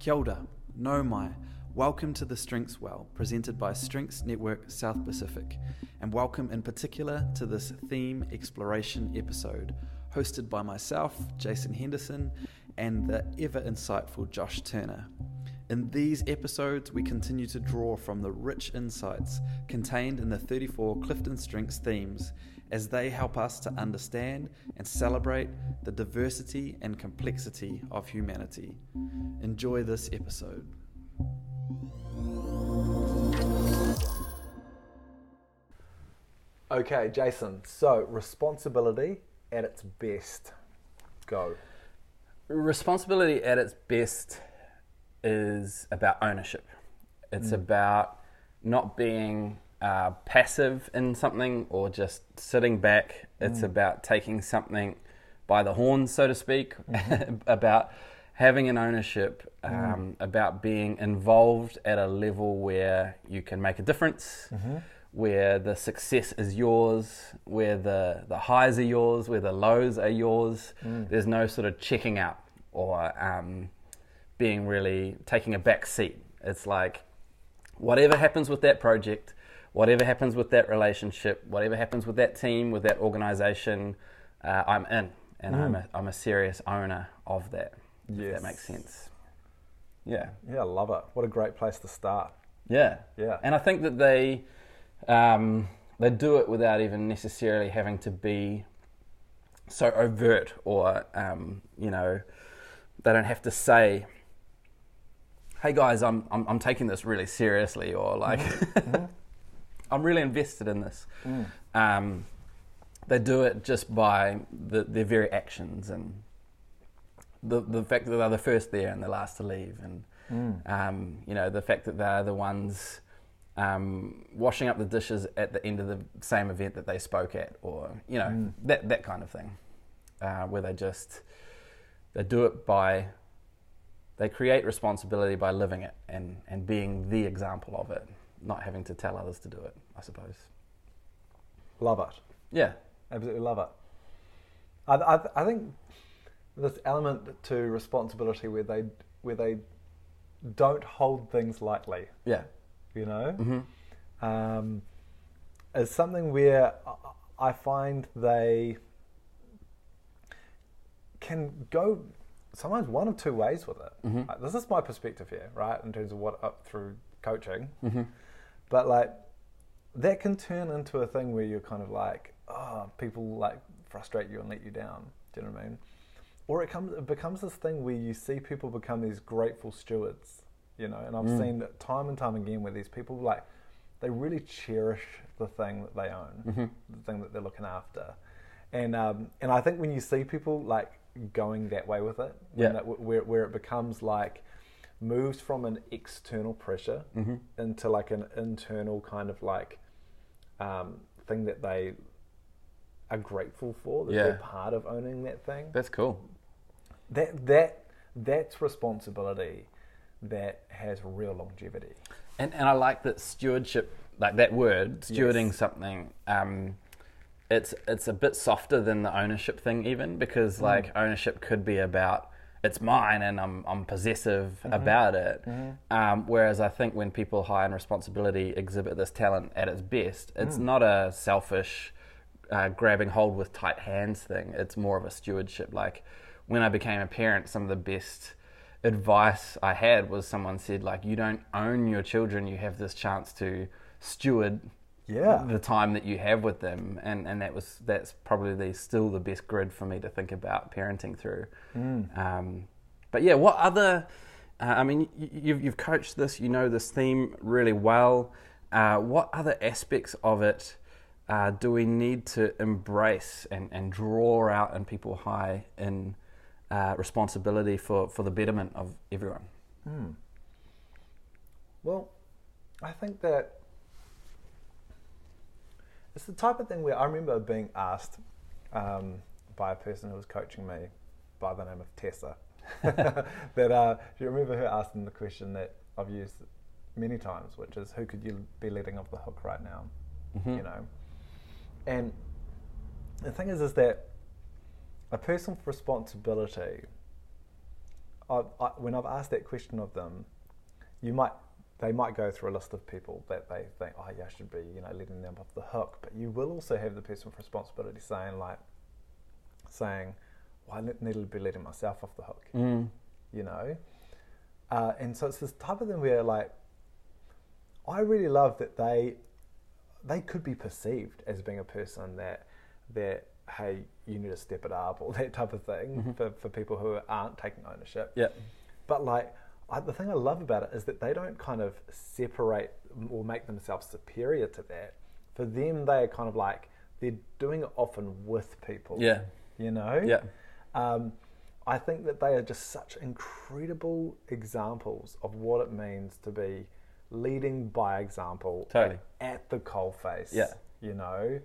Kia ora, nau mai. Welcome to the Strengths Well, presented by Strengths Network South Pacific, and welcome in particular to this theme exploration episode, hosted by myself, Jason Henderson, and the ever insightful Josh Turner. In these episodes, we continue to draw from the rich insights contained in the 34 Clifton Strengths themes as they help us to understand and celebrate the diversity and complexity of humanity. Enjoy this episode. Okay, Jason. So, responsibility at its best. Go. Responsibility at its best is about ownership. It's about not being uh, passive in something or just sitting back. It's about taking something by the horns, so to speak, about having an ownership, um, about being involved at a level where you can make a difference, where the success is yours, where the, the highs are yours, where the lows are yours. There's no sort of checking out or um, being really taking a back seat. It's like whatever happens with that project, whatever happens with that relationship, whatever happens with that team, with that organization, uh, I'm in, and I'm a I'm a serious owner of that. If Yes. that makes sense. Yeah, Yeah, I love it. What a great place to start. yeah, Yeah. And I think that they um, they do it without even necessarily having to be so overt, or um, you know, they don't have to say hey guys, I'm, I'm, I'm taking this really seriously, or like, I'm really invested in this. Um, they do it just by the, their very actions and the, the fact that they're the first there and the last to leave, and um, you know the fact that they're the ones um, washing up the dishes at the end of the same event that they spoke at, or you know that that kind of thing, uh, where they just they do it by they create responsibility by living it and, and being the example of it, not having to tell others to do it, I suppose. Love it. Yeah. Absolutely love it. I, I, I think this element to responsibility where they where they don't hold things lightly, Yeah. you know, hmm um, is something where I find they can go sometimes one of two ways with it. Mhm. Like, this is my perspective here, right, in terms of what up through coaching. hmm But like that can turn into a thing where you're kind of like, oh, people like frustrate you and let you down. Do you know what I mean? Or it comes, it becomes this thing where you see people become these grateful stewards, you know. And I've Mm. seen that time and time again where these people like they really cherish the thing that they own, Mhm. the thing that they're looking after. And um, and I think when you see people like going that way with it, Yeah. that, where where it becomes like moves from an external pressure hmm into like an internal kind of like um, thing that they are grateful for that Yeah. they're part of owning that thing That's cool. that that that's responsibility that has real longevity And, and I like that stewardship, like that word, stewarding Yes. something. Um, it's it's a bit softer than the ownership thing, even because like ownership could be about it's mine and I'm I'm possessive about it. Um, whereas I think when people high in responsibility exhibit this talent at its best, it's not a selfish uh, grabbing hold with tight hands thing. It's more of a stewardship. Like when I became a parent, some of the best advice I had was someone said like you don't own your children, you have this chance to steward Yeah. the time that you have with them and, and that was that's probably the, still the best grid for me to think about parenting through. Um, but yeah, what other uh, I mean you, you've, you've coached this, you know this theme really well. Uh, what other aspects of it uh, do we need to embrace and, and draw out in people high in uh, responsibility for, for the betterment of everyone? well i think that it's the type of thing where i remember being asked um, by a person who was coaching me by the name of tessa. That uh, do you remember her asking the question that i've used many times which is who could you be letting off the hook right now? You know? And the thing is is that a person's responsibility I, I, when I've asked that question of them, you might they might go through a list of people that they think, oh yeah, I should be, you know, letting them off the hook. But you will also have the person with responsibility saying like, saying, well, I need to be letting myself off the hook, Mm. you know. Uh, and so it's this type of thing where like, I really love that they they could be perceived as being a person that that hey you need to step it up or that type of thing for, for people who aren't taking ownership Yeah. but like I, the thing I love about it is that they don't kind of separate or make themselves superior to that. For them, they are kind of like they're doing it often with people. Yeah. you know. Yeah. Um, I think that they are just such incredible examples of what it means to be leading by example. Totally. At, at the coalface. Yeah. You know,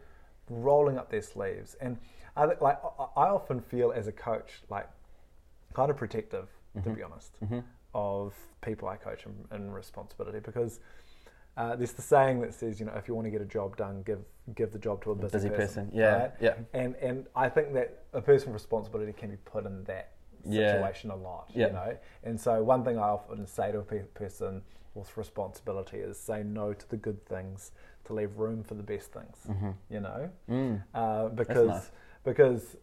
rolling up their sleeves, and I, like I, I often feel as a coach like kind of protective, to be honest, of people I coach and, in responsibility because uh, there's the saying that says, you know, if you want to get a job done, give give the job to a busy, busy person. person. Yeah, right? yeah. And and I think that a person with responsibility can be put in that Yeah. situation a lot. Yeah. You know, and so one thing I often say to a pe- person with responsibility is say no to the good things to leave room for the best things. You know, Mm. uh, because nice. because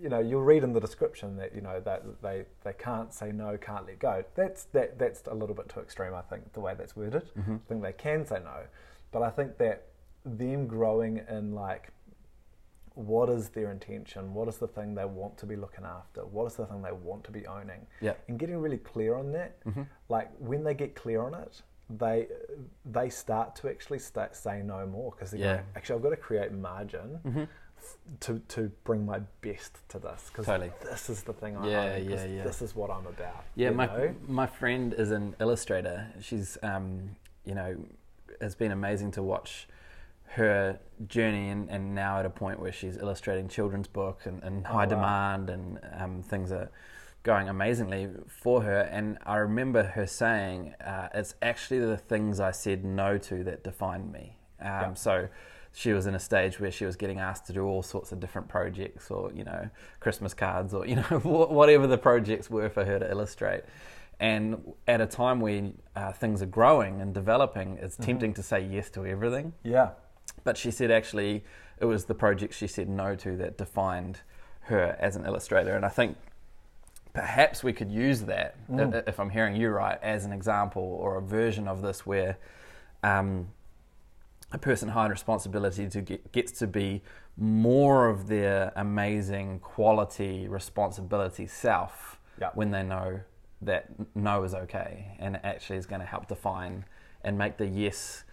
you know you'll read in the description that you know that they they can't say no, can't let go. That's that that's a little bit too extreme. I think the way that's worded. Mm-hmm. I think they can say no, but I think that them growing in like what is their intention? What is the thing they want to be looking after? What is the thing they want to be owning? Yeah. And getting really clear on that, like when they get clear on it, they they start to actually start say no more because they're Yeah. going, actually I've got to create margin f- to to bring my best to this because Totally. this is the thing I Yeah, own, yeah, yeah. this is what I'm about. Yeah, you my know? my friend is an illustrator. She's um, you know, it's been amazing to watch her journey and, and now at a point where she's illustrating children's book and, and high wow. demand and um, things are going amazingly for her. And I remember her saying, uh, "It's actually the things I said no to that defined me." Um, Yeah. So she was in a stage where she was getting asked to do all sorts of different projects, or you know, Christmas cards, or you know, whatever the projects were for her to illustrate. And at a time when uh, things are growing and developing, it's tempting to say yes to everything. yeah, But she said actually it was the projects she said no to that defined her as an illustrator. And I think perhaps we could use that, Mm. if I'm hearing you right, as an example or a version of this where um, a person high in responsibility to get, gets to be more of their amazing quality responsibility self when they know that no is okay and it actually is going to help define and make the yes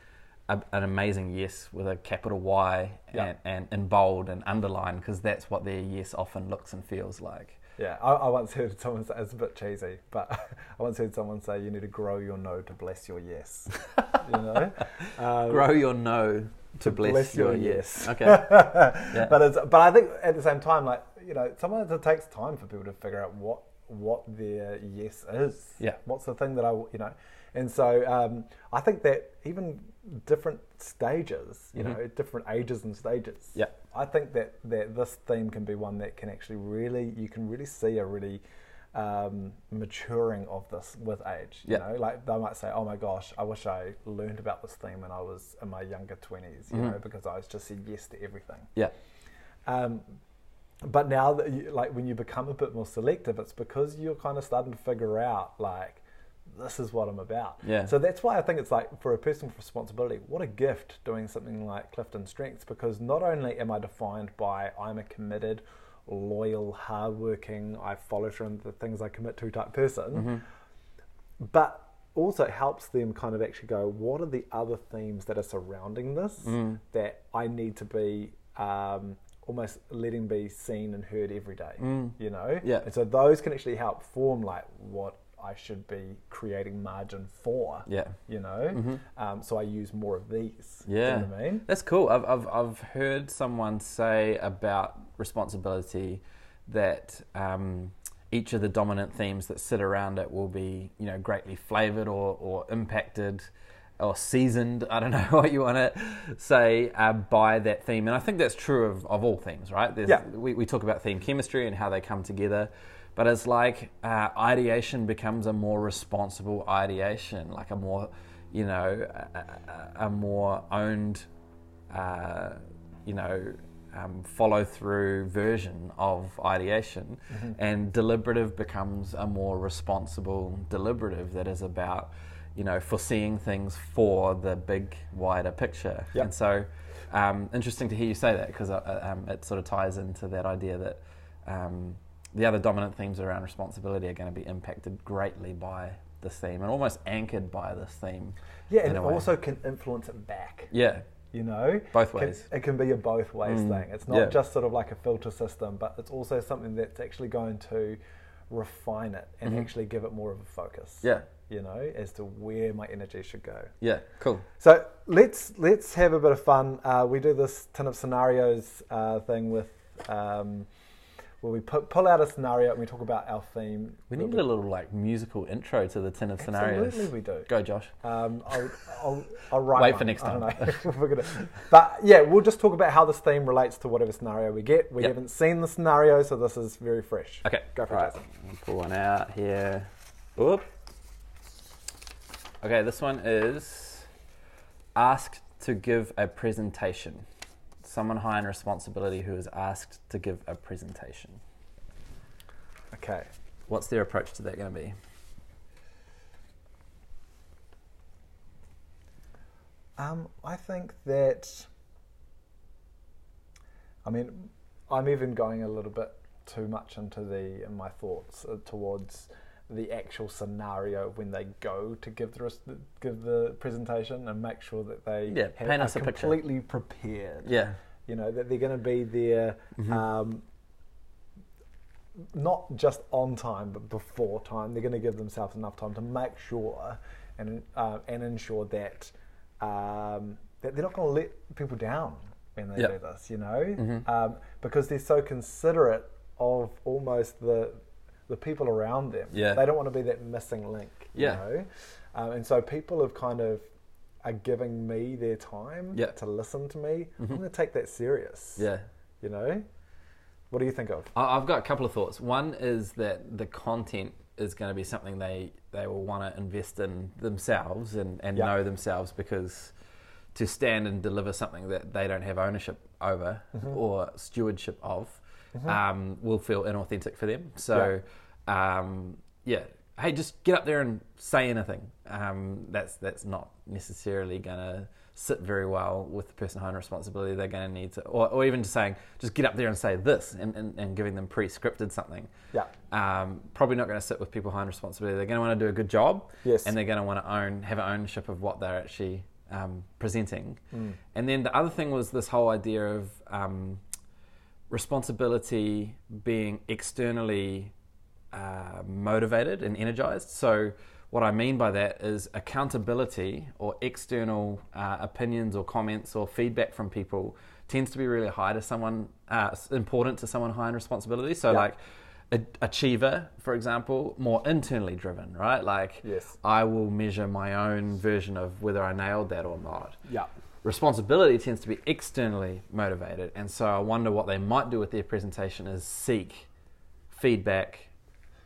a, an amazing yes with a capital Y and, and in bold and underline because that's what their yes often looks and feels like. Yeah. I, I once heard someone say it's a bit cheesy, but I once heard someone say you need to grow your no to bless your yes. you know, um, Grow your no to bless, bless your, your yes. yes. Okay. Yeah. but it's but I think at the same time, like you know, sometimes it takes time for people to figure out what what their yes is. Yeah. What's the thing that I you know, and so um, I think that even different stages, you know, different ages and stages. Mm-hmm. Yeah. I think that that this theme can be one that can actually really you can really see a really um, maturing of this with age. You Yeah. know, like they might say, "Oh my gosh, I wish I learned about this theme when I was in my younger twenties, you Mm-hmm. know, because I was just said yes to everything." Yeah. Um, but now that you, like when you become a bit more selective, it's because you're kind of starting to figure out like this is what I'm about. Yeah. So that's why I think it's like for a person with responsibility, what a gift doing something like Clifton Strengths because not only am I defined by I'm a committed, loyal, hardworking, I follow through on the things I commit to type person, but also it helps them kind of actually go, what are the other themes that are surrounding this Mm. that I need to be um, almost letting be seen and heard every day, you know? Mm. Yeah. And so those can actually help form like what I should be creating margin for, Yeah. Mm-hmm. you know? Um, so I use more of these. Do you Yeah, know what I mean? that's cool. I've, I've I've heard someone say about responsibility that um, each of the dominant themes that sit around it will be you know greatly flavored or or impacted or seasoned, I don't know what you want to say, uh, by that theme. And I think that's true of, of all themes, right? There's, Yeah. we, we talk about theme chemistry and how they come together, but it's like uh, ideation becomes a more responsible ideation, like a more, you know, a, a, more owned, uh, you know, um, follow through version of ideation, and deliberative becomes a more responsible deliberative that is about, you know, foreseeing things for the big wider picture. Yep. And so, um, interesting to hear you say that because uh, um, it sort of ties into that idea that um, the other dominant themes around responsibility are going to be impacted greatly by this theme and almost anchored by this theme. Yeah, and it also can influence it back. Yeah, You know, Both Can- ways. it can be a both ways Mm, thing. It's not yeah. just sort of like a filter system, but it's also something that's actually going to refine it and Mhm. actually give it more of a focus. yeah, You know, as to where my energy should go. yeah, cool. So let's let's have a bit of fun. Uh, we do this ton of scenarios uh, thing with um, where we pu- pull out a scenario and we talk about our theme. We need a little like musical intro to the ten of scenarios. Absolutely, we do. Go, Josh. Um, I'll, I'll, I'll write. Wait one. for next I don't time. know. We're gonna, but yeah, we'll just talk about how this theme relates to whatever scenario we get. We Yep. haven't seen the scenario, so this is very fresh. Okay, Go for it, right. Pull one out here. Oop. Okay, this one is asked to give a presentation. Someone high in responsibility who is asked to give a presentation. Okay. What's their approach to that going to be? Um, I think that. I mean, I'm even going a little bit too much into the in my thoughts uh, towards the actual scenario when they go to give the give the presentation and make sure that they Yeah, have- paint are us a picture. completely prepared. Yeah. You know that they're going to be there. Mhm. Um, not just on time, but before time. They're going to give themselves enough time to make sure and uh, and ensure that um, that they're not going to let people down when they Yeah. do this. You know, Mhm. um, because they're so considerate of almost the the people around them. Yeah. they don't want to be that missing link. Yeah. You know? um, and so people have kind of are giving me their time Yeah. to listen to me. Mhm. I'm going to take that serious. Yeah. You know, what do you think of? I- I've got a couple of thoughts. One is that the content is going to be something they, they will want to invest in themselves and, and Yeah. know themselves because to stand and deliver something that they don't have ownership over Mhm. or stewardship of Mhm. um, will feel inauthentic for them. So, um, yeah, hey, just get up there and say anything. Um, that's that's not necessarily going to sit very well with the person in responsibility. They're going to need to, or, or even just saying, just get up there and say this, and, and, and giving them pre-scripted something. Yeah. Um, probably not going to sit with people in responsibility. They're going to want to do a good job, Yes. and they're going to want to own, have ownership of what they're actually um, presenting. Mm. And then the other thing was this whole idea of um, responsibility being externally uh, motivated and energized. So, what I mean by that is accountability or external uh, opinions or comments or feedback from people tends to be really high to someone, uh, important to someone high in responsibility. So, Yeah. like, achiever, for example, more internally driven, right? Like, Yes. I will measure my own version of whether I nailed that or not Yeah. Responsibility tends to be externally motivated and so i wonder what they might do with their presentation is seek feedback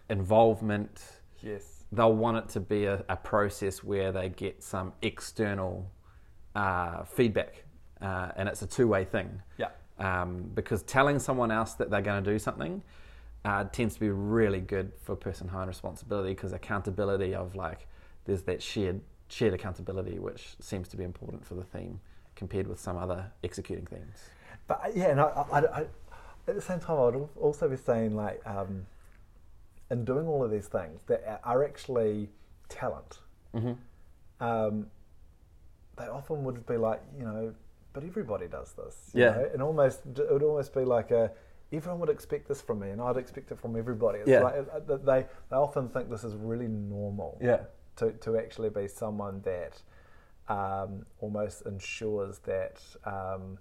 involvement Yes. they'll want it to be a, a process where they get some external uh, feedback uh, and it's a two-way thing Yeah. um, because telling someone else that they're going to do something uh, tends to be really good for a person high in responsibility because accountability of like there's that shared shared accountability which seems to be important for the theme compared with some other executing themes. But uh, yeah, and I, I, I, at the same time, I would also be saying like, um, in doing all of these things that are actually talent, Mm-hmm. um, they often would be like, you know, but everybody does this. you Yeah. know? and almost it would almost be like a. Everyone would expect this from me, and I'd expect it from everybody. It's Yeah. like, uh, uh, they they often think this is really normal. Yeah. To, to actually be someone that um, almost ensures that um,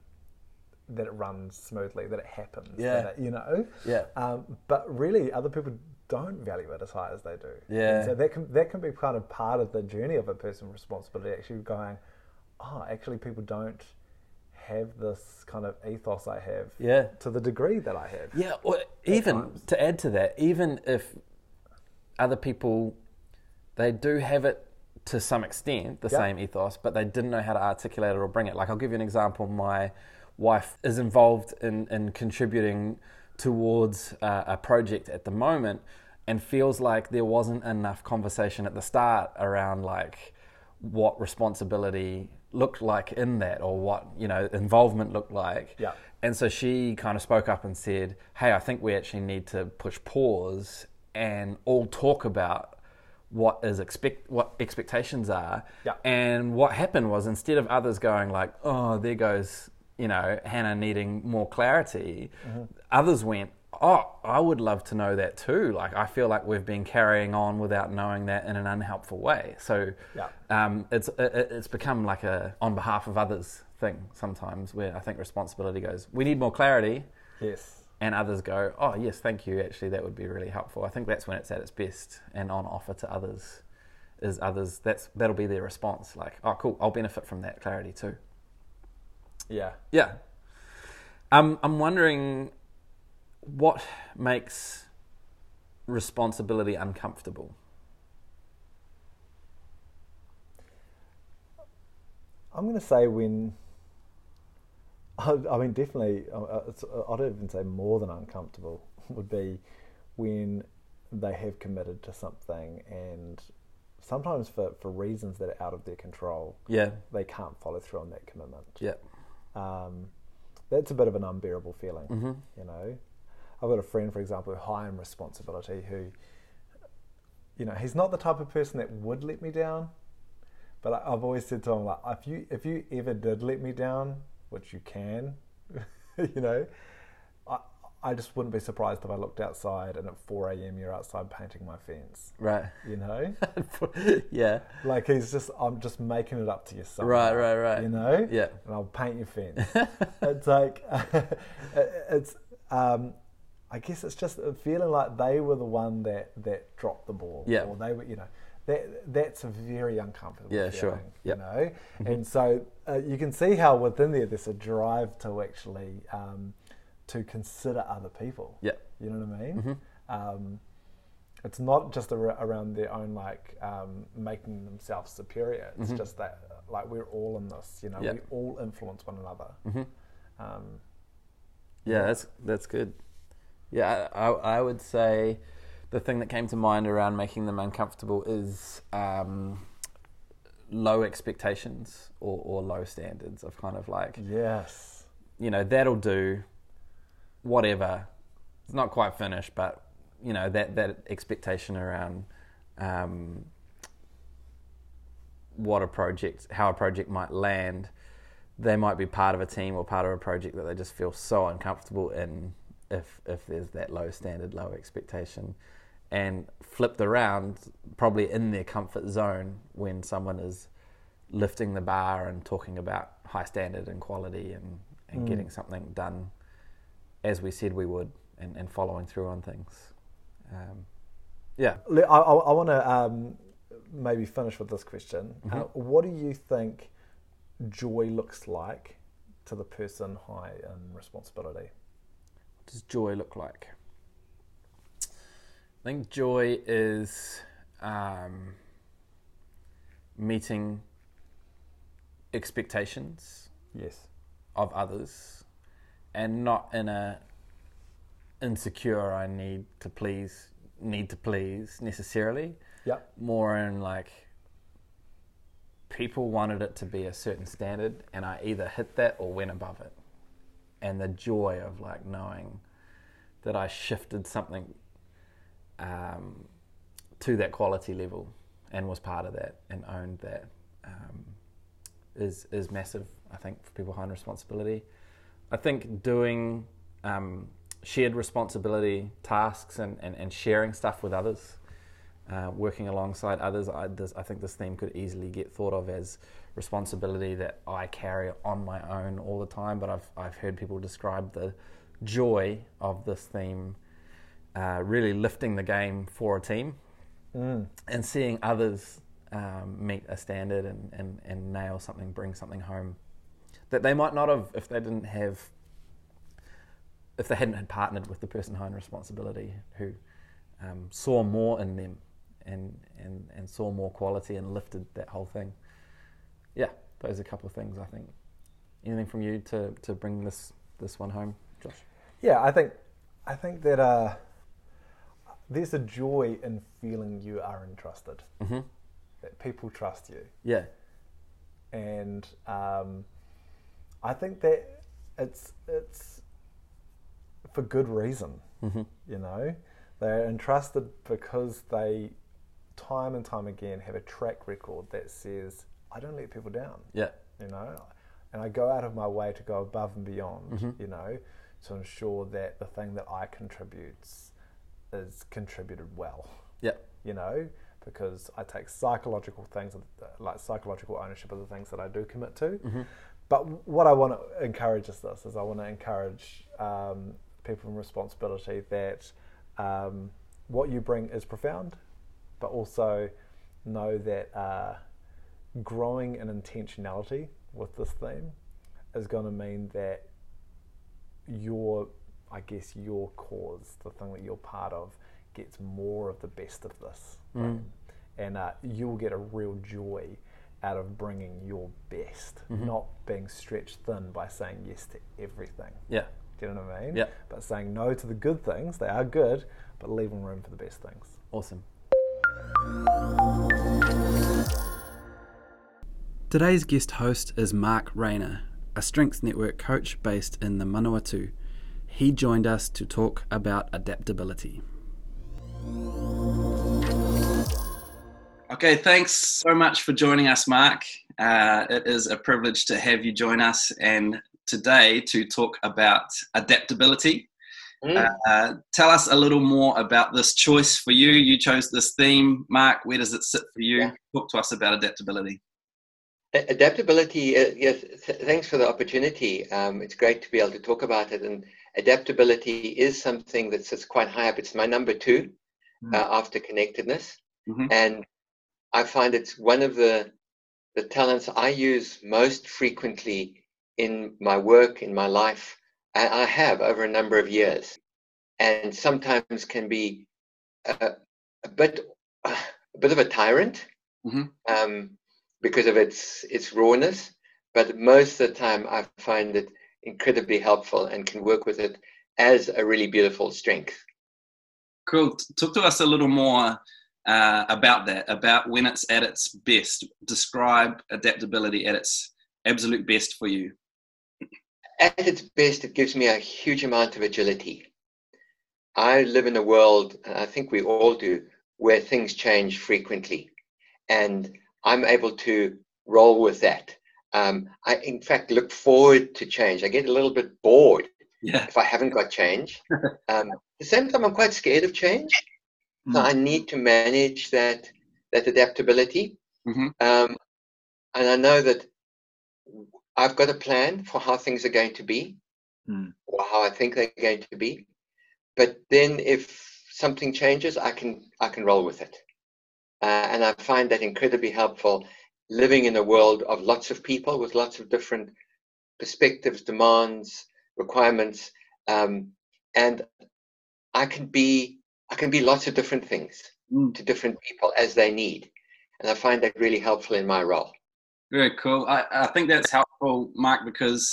that it runs smoothly, that it happens. Yeah. It, you know. Yeah. Um, but really, other people don't value it as high as they do. Yeah. And so that can that can be kind of part of the journey of a person with responsibility. Actually, going, oh, actually, people don't have this kind of ethos I have. Yeah. To the degree that I have. Yeah, or even times. to add to that, even if other people they do have it to some extent, the Yeah. same ethos, but they didn't know how to articulate it or bring it. Like I'll give you an example. My wife is involved in, in contributing towards uh, a project at the moment and feels like there wasn't enough conversation at the start around like what responsibility looked like in that or what you know involvement looked like Yeah. and so she kind of spoke up and said, Hey, I think we actually need to push pause and all talk about what is expect what expectations are. Yeah. And what happened was instead of others going like, Oh, there goes, you know, Hannah needing more clarity, others went, Oh, I would love to know that too. Like I feel like we've been carrying on without knowing that in an unhelpful way. So Yeah. um, it's it, it's become like a on behalf of others thing sometimes where I think responsibility goes. We need more clarity, Yes. And others go, oh yes, thank you. Actually, that would be really helpful. I think that's when it's at its best and on offer to others. Is others that's that'll be their response. Like, oh cool, I'll benefit from that clarity too. Yeah. Yeah. Um, I'm wondering what makes responsibility uncomfortable. I'm going to say when. I I mean, definitely, uh, it's, I'd even say more than uncomfortable would be when they have committed to something and sometimes for, for reasons that are out of their control, Yeah. they can't follow through on that commitment. Yeah. Um, that's a bit of an unbearable feeling, Mm-hmm. you know. I've got a friend, for example, high in responsibility who, you know, he's not the type of person that would let me down, but I, I've always said to him like, if you if you ever did let me down, which you can, you know, I I just wouldn't be surprised if I looked outside and at four a.m. you're outside painting my fence, Right. you know, yeah. like he's just I'm just making it up to you, Right, right, right. you know, Yeah. and I'll paint your fence. it's like it's um, I guess it's just feeling like they were the one that that dropped the ball. Yeah. Or they were, you know, that that's a very uncomfortable. Yeah, feeling, sure. Yep. You know, and so uh, you can see how within there there's a drive to actually um, to consider other people. Yeah. You know what I mean? Mm-hmm. Um, it's not just ar- around their own like um, making themselves superior. It's just that like we're all in this. You know, Mm-hmm. We all influence one another. Mm-hmm. Um, Yeah, that's that's good. Yeah, I, I would say the thing that came to mind around making them uncomfortable is um, low expectations or, or low standards of kind of like yes. you know that'll do whatever it's not quite finished but you know that that expectation around um, what a project how a project might land they might be part of a team or part of a project that they just feel so uncomfortable in if if there's that low standard low expectation and flipped around probably in their comfort zone when someone is lifting the bar and talking about high standard and quality and, and Mm. getting something done as we said we would and, and following through on things. Um, yeah. I, I, I want to um, maybe finish with this question. Uh, Mhm. what do you think joy looks like to the person high in responsibility? What does joy look like? I think joy is um, meeting expectations Yes. of others and not in a insecure I need to please need to please necessarily Yep. more in like people wanted it to be a certain standard and I either hit that or went above it and the joy of like knowing that I shifted something um, to that quality level and was part of that and owned that um, is is massive. I think for people high in responsibility. I think doing um, shared responsibility tasks and, and, and sharing stuff with others uh, working alongside others. I, this, I think this theme could easily get thought of as responsibility that I carry on my own all the time. But I've I've heard people describe the joy of this theme uh, really lifting the game for a team Mm. and seeing others um, meet a standard and, and, and nail something, bring something home that they might not have if they didn't have, if they hadn't had partnered with the person behind responsibility who um, saw more in them and, and, and saw more quality and lifted that whole thing. Yeah, those are a couple of things I think. Anything from you to, to bring this, this one home, Josh? Yeah, I think I think that uh, there's a joy in feeling you are entrusted. Mm-hmm. That people trust you, Yeah. and um, I think that it's it's for good reason. Mm-hmm. You know, they're entrusted because they time and time again have a track record that says I don't let people down. Yeah. you know, and I go out of my way to go above and beyond, you know, to ensure that the thing that I contributes is contributed well, Yeah. you know, because I take psychological things like psychological ownership of the things that I do commit to. But what I want to encourage is this: is I want to encourage um, people in responsibility that um, what you bring is profound, but also know that uh, growing in intentionality with this theme is going to mean that your, I guess, your cause, the thing that you're part of, gets more of the best of this, right? and uh, you'll get a real joy out of bringing your best, mm-hmm. not being stretched thin by saying yes to everything. Yeah. Do you know what I mean? Yeah. But saying no to the good things, they are good, but leaving room for the best things. Awesome. Today's guest host is Mark Rainier, a Strengths Network coach based in the Manawatu. He joined us to talk about adaptability. Okay, thanks so much for joining us, Mark. Uh, it is a privilege to have you join us and today to talk about adaptability. Mm. Uh, tell us a little more about this choice for you. You chose this theme, Mark. Where does it sit for you? Yeah. Talk to us about adaptability. Adaptability, uh, yes, th- thanks for the opportunity. Um, it's great to be able to talk about it. And adaptability is something that sits quite high up. It's my number two Mm. uh, after connectedness. Mhm. And I find it's one of the, the talents I use most frequently in my work, in my life, and I have over a number of years. And sometimes can be a, a bit, a bit of a tyrant. Mhm. Um, because of its its rawness. But most of the time, I find it incredibly helpful and can work with it as a really beautiful strength. Cool. Talk to us a little more uh, about that, about when it's at its best. Describe adaptability at its absolute best for you. At its best, it gives me a huge amount of agility. I live in a world, and I think we all do, where things change frequently, and I'm able to roll with that. Um, I, in fact, look forward to change. I get a little bit bored Yeah. if I haven't got change. Um, at the same time, I'm quite scared of change. So Mm. I need to manage that that adaptability. Mhm. Um, and I know that I've got a plan for how things are going to be, Mm. or how I think they're going to be. But then, if something changes, I can I can roll with it, uh, and I find that incredibly helpful. Living in a world of lots of people with lots of different perspectives, demands, requirements, um, and I can be I can be lots of different things Mm. to different people as they need, and I find that really helpful in my role. Very cool. I, I think that's helpful, Mark, because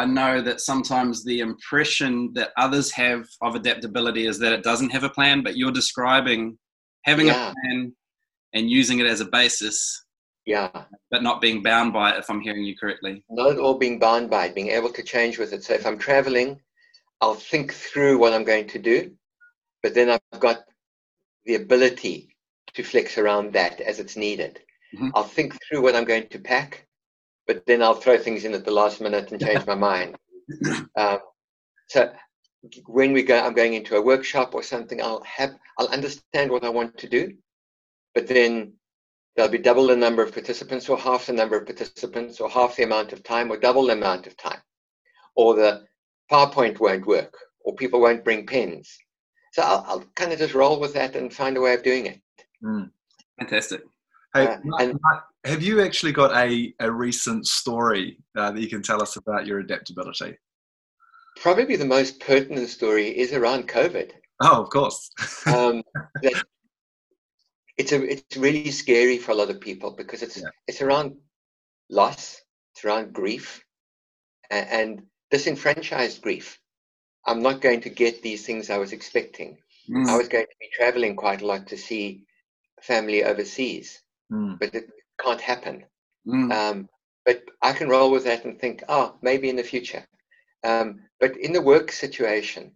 I know that sometimes the impression that others have of adaptability is that it doesn't have a plan, but you're describing having Yeah. a plan and using it as a basis, Yeah, but not being bound by it, if I'm hearing you correctly. not at all being bound by it, being able to change with it. So if I'm traveling, I'll think through what I'm going to do, but then I've got the ability to flex around that as it's needed. Mhm. I'll think through what I'm going to pack, but then I'll throw things in at the last minute and change my mind. Um, so when we go, I'm going into a workshop or something. I'll have, I'll understand what I want to do, but then there'll be double the number of participants or half the number of participants or half the amount of time or double the amount of time. Or the PowerPoint won't work or people won't bring pens. So I'll, I'll kind of just roll with that and find a way of doing it. Mm. Fantastic. Hey, Uh, Mark, and- Mark, have you actually got a, a recent story uh, that you can tell us about your adaptability? Probably the most pertinent story is around COVID. Oh, of course. um, that it's a it's really scary for a lot of people because it's Yeah. it's around loss, it's around grief, and, and disenfranchised grief. I'm not going to get these things I was expecting. Mm. I was going to be traveling quite a lot to see family overseas, Mm, but it can't happen. Mm. Um, but I can roll with that and think, oh, maybe in the future. Um, but in the work situation,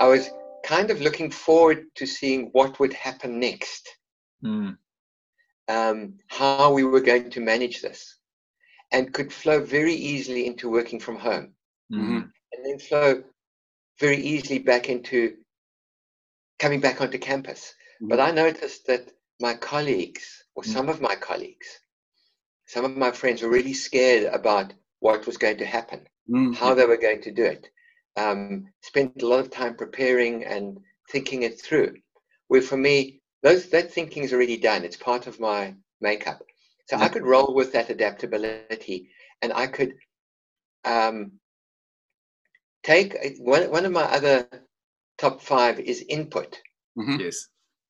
I was kind of looking forward to seeing what would happen next, mm, um, how we were going to manage this, and could flow very easily into working from home, mm, and then flow very easily back into coming back onto campus. But I noticed that my colleagues, or Mm. some of my colleagues, some of my friends were really scared about what was going to happen, Mm. how they were going to do it. Um, spent a lot of time preparing and thinking it through. Where for me, those that thinking is already done. It's part of my makeup. So I could roll with that adaptability, and I could um, take one. One of my other top five is input. Mhm. yes.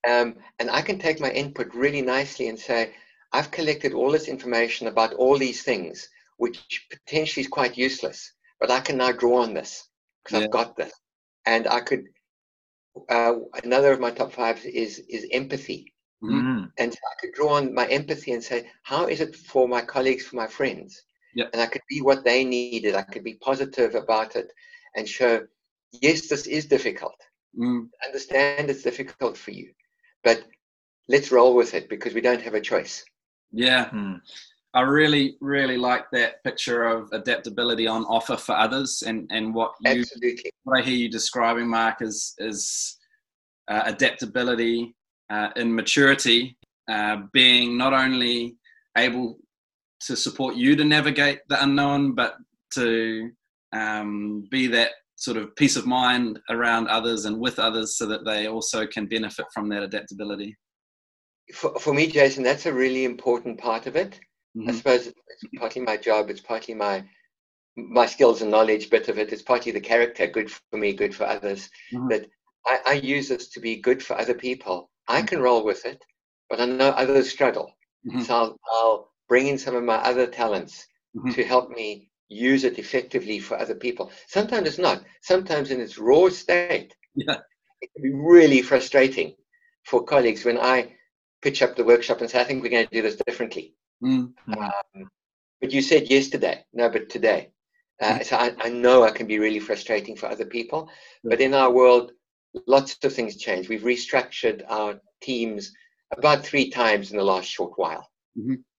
Um, and I can take my input really nicely and say, I've collected all this information about all these things, which potentially is quite useless, but I can now draw on this because Yeah. I've got this. And I could, uh, another of my top fives is, is empathy. Mm, And so I could draw on my empathy and say, how is it for my colleagues, for my friends? Yeah. And I could be what they needed. I could be positive about it and show, yes, this is difficult Mm. understand it's difficult for you, but let's roll with it because we don't have a choice. Yeah, mm, I really, really like that picture of adaptability on offer for others, and and what you Absolutely. what I hear you describing, Mark, is is uh, adaptability uh, in maturity, uh, being not only able to support you to navigate the unknown, but to um, be that sort of peace of mind around others and with others, so that they also can benefit from that adaptability. For, for me, Jason, that's a really important part of it. I Mhm. suppose it's partly my job, it's partly my my skills and knowledge bit of it, it's partly the character, good for me, good for others. Mhm. That I, I use this to be good for other people. I can roll with it, but I know others struggle. Mhm. So I'll, I'll bring in some of my other talents Mhm. to help me use it effectively for other people. Sometimes it's not. Sometimes in its raw state, Yeah. it can be really frustrating for colleagues when I pitch up the workshop and say, I think we're going to do this differently. Mm. Um, but you said yesterday, no, but today. Uh, so I, I know I can be really frustrating for other people. But in our world, lots of things change. We've restructured our teams about three times in the last short while.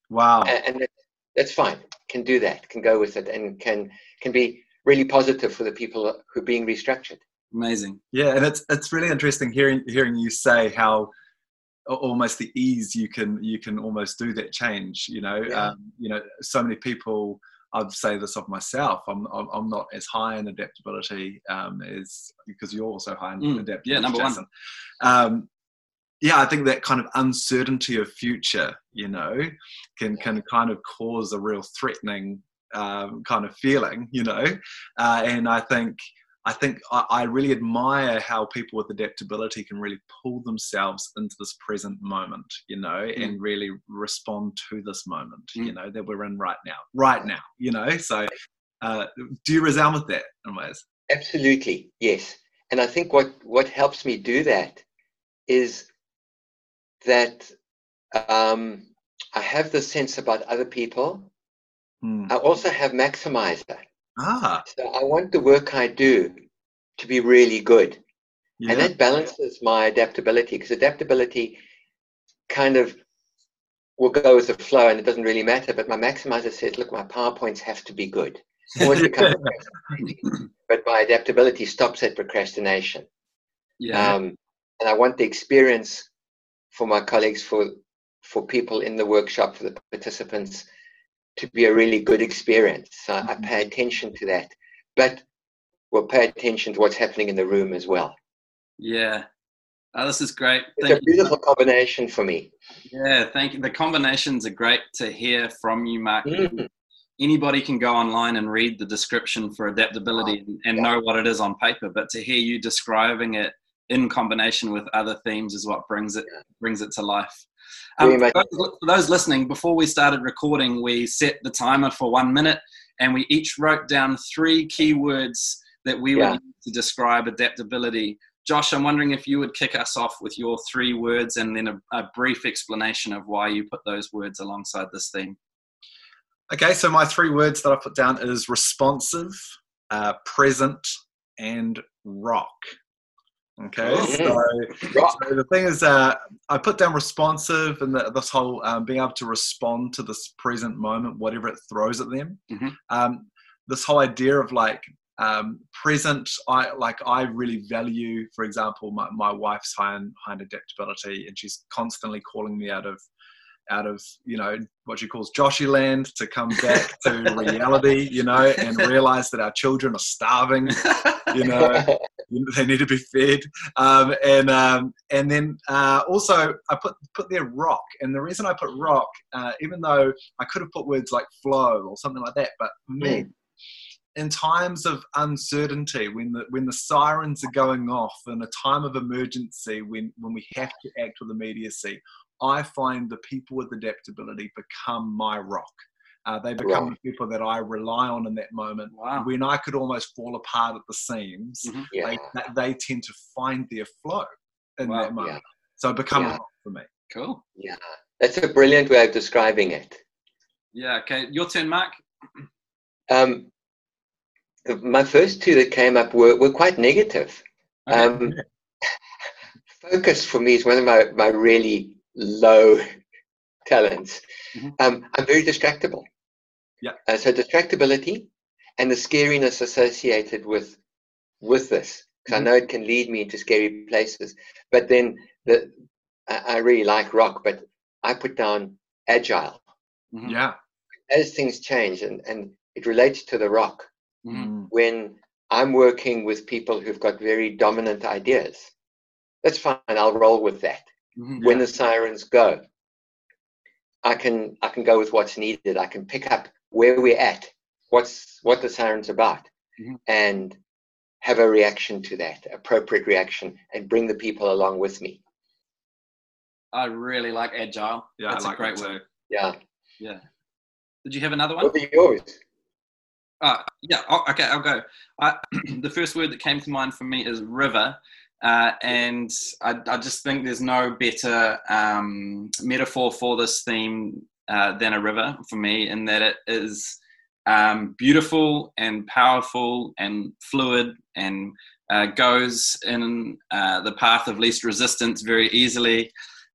wow. A- and, that's fine. Can do that. Can go with it, and can can be really positive for the people who are being restructured. Amazing. Yeah, and it's it's really interesting hearing hearing you say how a- almost the ease you can you can almost do that change. You know, Yeah. um, you know, so many people. I'd say this of myself. I'm I'm, not as high in adaptability um, as because you're also high in Mm, adaptability. yeah, number one. Um, yeah, I think that kind of uncertainty of future, you know, can can kind of cause a real threatening um, kind of feeling, you know, uh, and I think I think I, I really admire how people with adaptability can really pull themselves into this present moment, you know, and really respond to this moment, you Mm. know, that we're in right now, right now, you know. So, uh, do you resound with that in ways? Absolutely, yes. And I think what what helps me do that is that um, I have the sense about other people. Hmm. I also have maximizer. Ah, So I want the work I do to be really good. yeah, And that balances my adaptability because adaptability kind of will go with the flow and it doesn't really matter. But my maximizer says, look, my PowerPoints have to be good. Always becomes procrastinating. but my adaptability stops at procrastination. Yeah. Um, and I want the experience for my colleagues, for for people in the workshop, for the participants, to be a really good experience. So I Mm-hmm. pay attention to that, but we'll pay attention to what's happening in the room as well. Yeah. Oh, this is great. It's Thank a you. beautiful combination for me. Yeah, thank you. The combinations are great to hear from you, Mark. Mm. Anybody can go online and read the description for adaptability and, and Yeah. know what it is on paper, but to hear you describing it in combination with other themes is what brings it brings it to life. Um, for those- for those listening, before we started recording, we set the timer for one minute, and we each wrote down three keywords that we Yeah. would use to describe adaptability. Josh, I'm wondering if you would kick us off with your three words and then a, a brief explanation of why you put those words alongside this theme. Okay, so my three words that I put down is responsive, uh, present, and rock. Okay, so, so the thing is, uh, I put down responsive and the, this whole um, being able to respond to this present moment, whatever it throws at them. Mhm. Um, this whole idea of like um, present, I like I really value, for example, my, my wife's high in, high in adaptability, and she's constantly calling me out of out of you know what she calls Joshy land to come back to reality, you know, and realize that our children are starving, you know, they need to be fed, um, and um, and then uh, also I put put there rock, and the reason I put rock, uh, even though I could have put words like flow or something like that, but for me. In times of uncertainty, when the when the sirens are going off, in a time of emergency, when when we have to act with immediacy, I find the people with adaptability become my rock. Uh, they become Right. the people that I rely on in that moment. Wow. When I could almost fall apart at the seams, Mhm. yeah. they, they tend to find their flow in Wow. that moment. So become Yeah. a rock for me. Cool. yeah. That's a brilliant way of describing it. Yeah. Okay. Your turn, Mark. Um, my first two that came up were, were quite negative. Okay. Um, focus for me is one of my, my really low talents. Mhm. Um, I'm very distractible. Yeah. Uh, so distractibility and the scariness associated with with this, because Mhm. I know it can lead me into scary places. But then the I, I really like rock, but I put down agile Mhm. Yeah. as things change, and and it relates to the rock Mhm. Mm. when I'm working with people who've got very dominant ideas. That's fine. I'll roll with that. Mhm. When the sirens go, I can I can go with what's needed. I can pick up where we're at, what's what the siren's about, Mhm. and have a reaction to that, appropriate reaction, and bring the people along with me. I really like agile. Yeah, That's like a great word. Yeah. Yeah. Did you have another one? What are yours? Uh, yeah, oh, okay, I'll go. I, the first word that came to mind for me is river. Uh, and I, I just think there's no better um, metaphor for this theme uh, than a river for me, in that it is um, beautiful and powerful and fluid and uh, goes in uh, the path of least resistance very easily,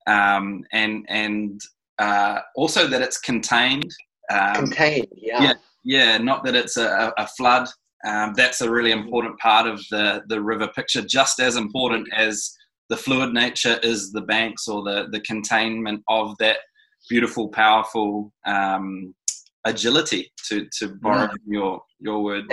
um, and and uh, also that it's contained. Um, Contained. Yeah. yeah. yeah, not that it's a, a flood. Um, that's a really important part of the, the river picture, just as important as the fluid nature is the banks or the, the containment of that beautiful, powerful um, agility, to, to borrow Mm. your, your word.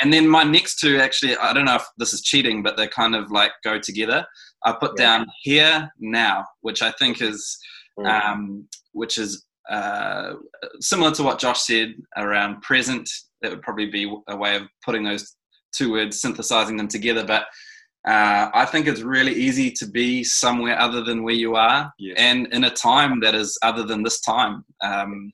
And- then my next two, actually, I don't know if this is cheating, but they kind of like go together. I put Yeah. down here, now, which I think is mm, um, which is uh, similar to what Josh said around present. That would probably be a way of putting those two words, synthesizing them together. But uh, I think it's really easy to be somewhere other than where you are, Yes. and in a time that is other than this time. Um,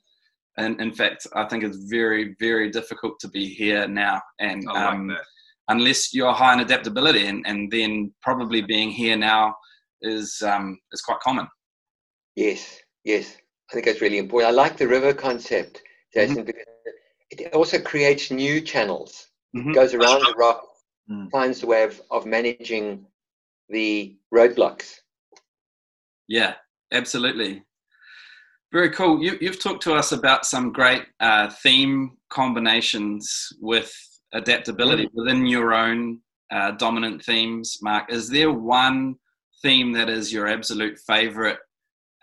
and in fact, I think it's very, very difficult to be here now. And I like um, that. unless you're high in adaptability, and, and then probably being here now is um, is quite common. Yes, yes. I think that's really important. I like the river concept, Jason, because it also creates new channels. Mhm. Goes around the rock, Mm. finds a way of, of managing the roadblocks. Yeah, absolutely. Very cool. You, you've talked to us about some great uh, theme combinations with adaptability within your own uh, dominant themes, Mark. Is there one theme that is your absolute favorite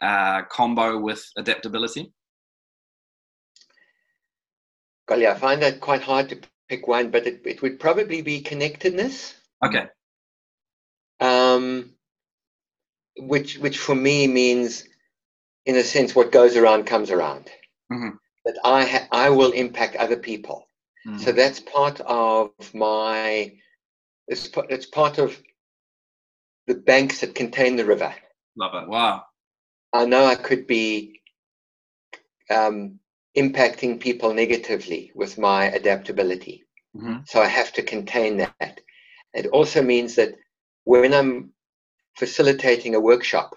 uh, combo with adaptability? Golly, I find that quite hard to pick one, but it, it would probably be connectedness. Okay. Um, which which for me means, in a sense, what goes around comes around. Mhm. That I ha- I will impact other people. Mm. So that's part of my. It's it's part of the banks that contain the river. Love it. Wow. I know I could be um, impacting people negatively with my adaptability. hmm So I have to contain that. It also means that when I'm facilitating a workshop,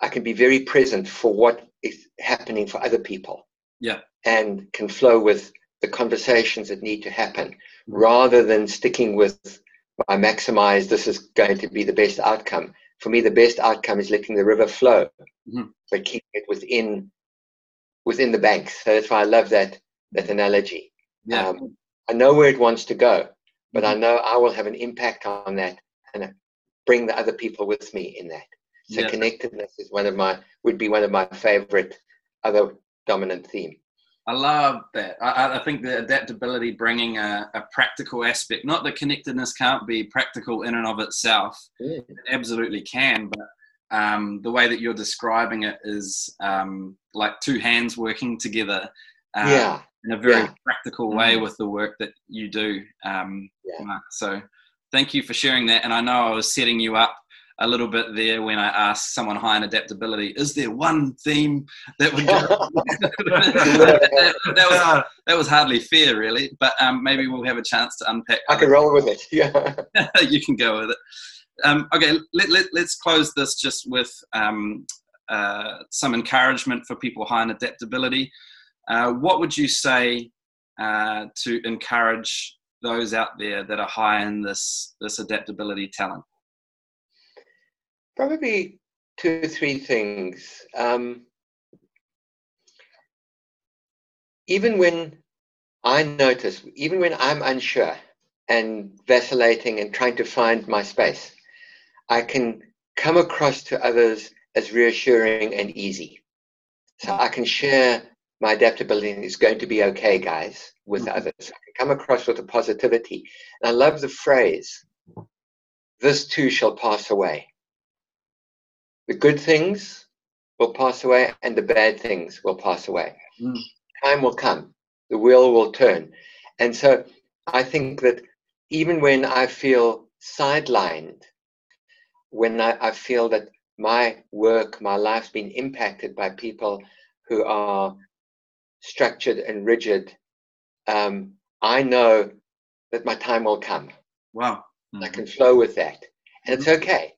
I can be very present for what is happening for other people. Yeah. And can flow with the conversations that need to happen rather than sticking with I maximize this is going to be the best outcome. For me, the best outcome is letting the river flow, Mhm. but keeping it within within the banks. So that's why I love that that analogy. Yeah. Um, I know where it wants to go, but Mm-hmm. I know I will have an impact on that and bring the other people with me in that. So Yeah. connectedness is one of my would be one of my favorite other dominant theme. I love that. I- I, think the adaptability bringing a, a practical aspect, not that connectedness can't be practical in and of itself, Mm. it absolutely can, but um, the way that you're describing it is um, like two hands working together uh, yeah. in a very Yeah. practical way Mm. with the work that you do. Um, Yeah. So thank you for sharing that. And I know I was setting you up a little bit there when I asked someone high in adaptability, is there one theme that would that, that was that was hardly fair, really. But um, maybe we'll have a chance to unpack. I can roll with it. Yeah. you can go with it. Um, okay, let, let, let's close this just with um, uh, some encouragement for people high in adaptability. Uh, what would you say uh, to encourage those out there that are high in this this adaptability talent? Probably two or three things. Um, even when I notice, even when I'm unsure and vacillating and trying to find my space, I can come across to others as reassuring and easy. So I can share my adaptability and it's going to be okay, guys, with Mhm. others. I can come across with a positivity. And I love the phrase, this too shall pass away. The good things will pass away and the bad things will pass away. Mm. Time will come, the wheel will turn. And so I think that even when I feel sidelined, when I, I feel that my work, my life's been impacted by people who are structured and rigid, um, I know that my time will come. Wow. I can flow with that. And it's okay.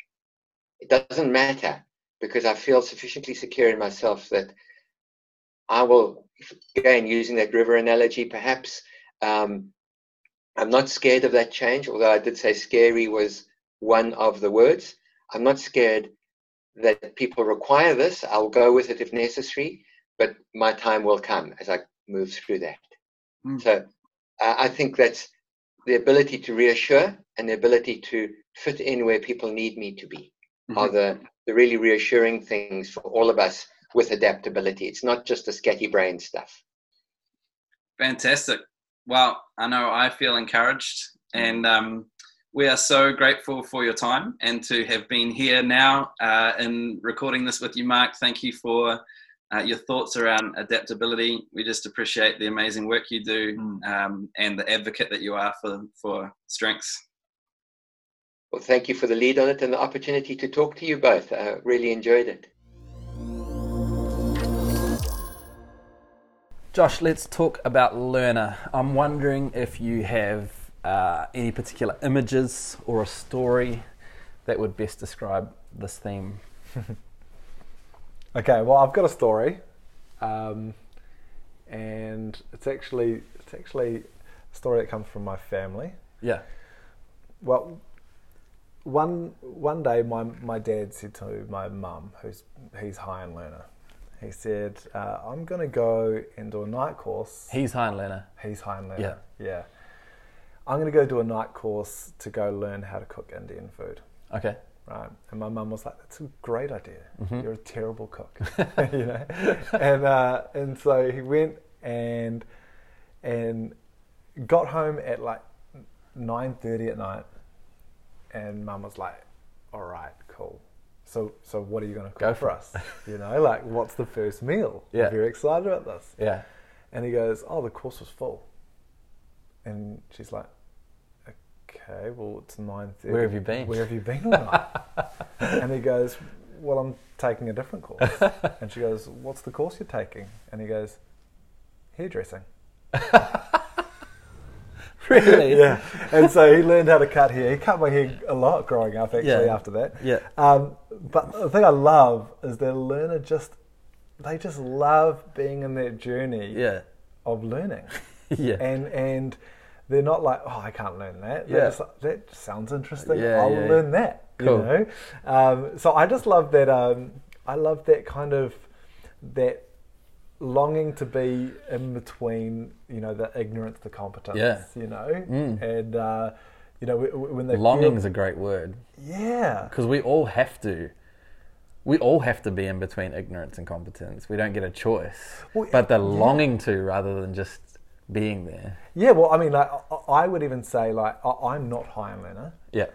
It doesn't matter because I feel sufficiently secure in myself that I will, again, using that river analogy, perhaps um, I'm not scared of that change, although I did say scary was one of the words. I'm not scared that people require this. I'll go with it if necessary, but my time will come as I move through that. Mm. So uh, I think that's the ability to reassure and the ability to fit in where people need me to be are the, the really reassuring things for all of us with adaptability. It's not just the scatty brain stuff. Fantastic. Well, I know I feel encouraged, and um, we are so grateful for your time and to have been here now uh, in recording this with you, Mark. Thank you for uh, your thoughts around adaptability. We just appreciate the amazing work you do Mm. um, and the advocate that you are for, for strengths. Well, thank you for the lead on it and the opportunity to talk to you both. I really enjoyed it. Josh, let's talk about Learner. I'm wondering if you have uh, any particular images or a story that would best describe this theme. Okay, well, I've got a story, um, and it's actually it's actually a story that comes from my family. Yeah. Well, one one day, my my dad said to my mum, who's he's high in learner, he said, uh, "I'm going to go and do a night course." He's Hein Learner. He's high in learner. Yeah. yeah. I'm going to go do a night course to go learn how to cook Indian food. Okay. right? And my mum was like, "That's a great idea. Mm-hmm. You're a terrible cook," you know. And uh, and so he went and and got home at like nine thirty at night, and mum was like, "All right, cool. So so what are you going to cook Go for us? You know, like what's the first meal? Yeah. I'm very excited about this." Yeah. And he goes, "Oh, the course was full." And she's like, "Okay, well it's nine thirty. Where have you been?" Where have you been all night?" and he goes, "Well, I'm taking a different course." and she goes, "What's the course you're taking?" And he goes, "Hairdressing." Really? Yeah. And so he learned how to cut hair. He cut my hair a lot growing up, actually. Yeah. After that. Yeah. Um, but the thing I love is the learner just they just love being in that journey Yeah. of learning. Yeah. and and they're not like, oh, I can't learn that. They're Yeah. just like, that sounds interesting. Yeah, I'll yeah, learn that. Cool. You know. Um, so I just love that. Um, I love that kind of that longing to be in between. You know, the ignorance, the competence. Yeah. You know, Mm. and uh, you know when they Longing's feel, a great word yeah. because we all have to. We all have to be in between ignorance and competence. We don't get a choice. Well, but the yeah. longing to rather than just being there. Yeah, well, I mean, like, I- would even say, like, I- I'm not high on learner. Yeah.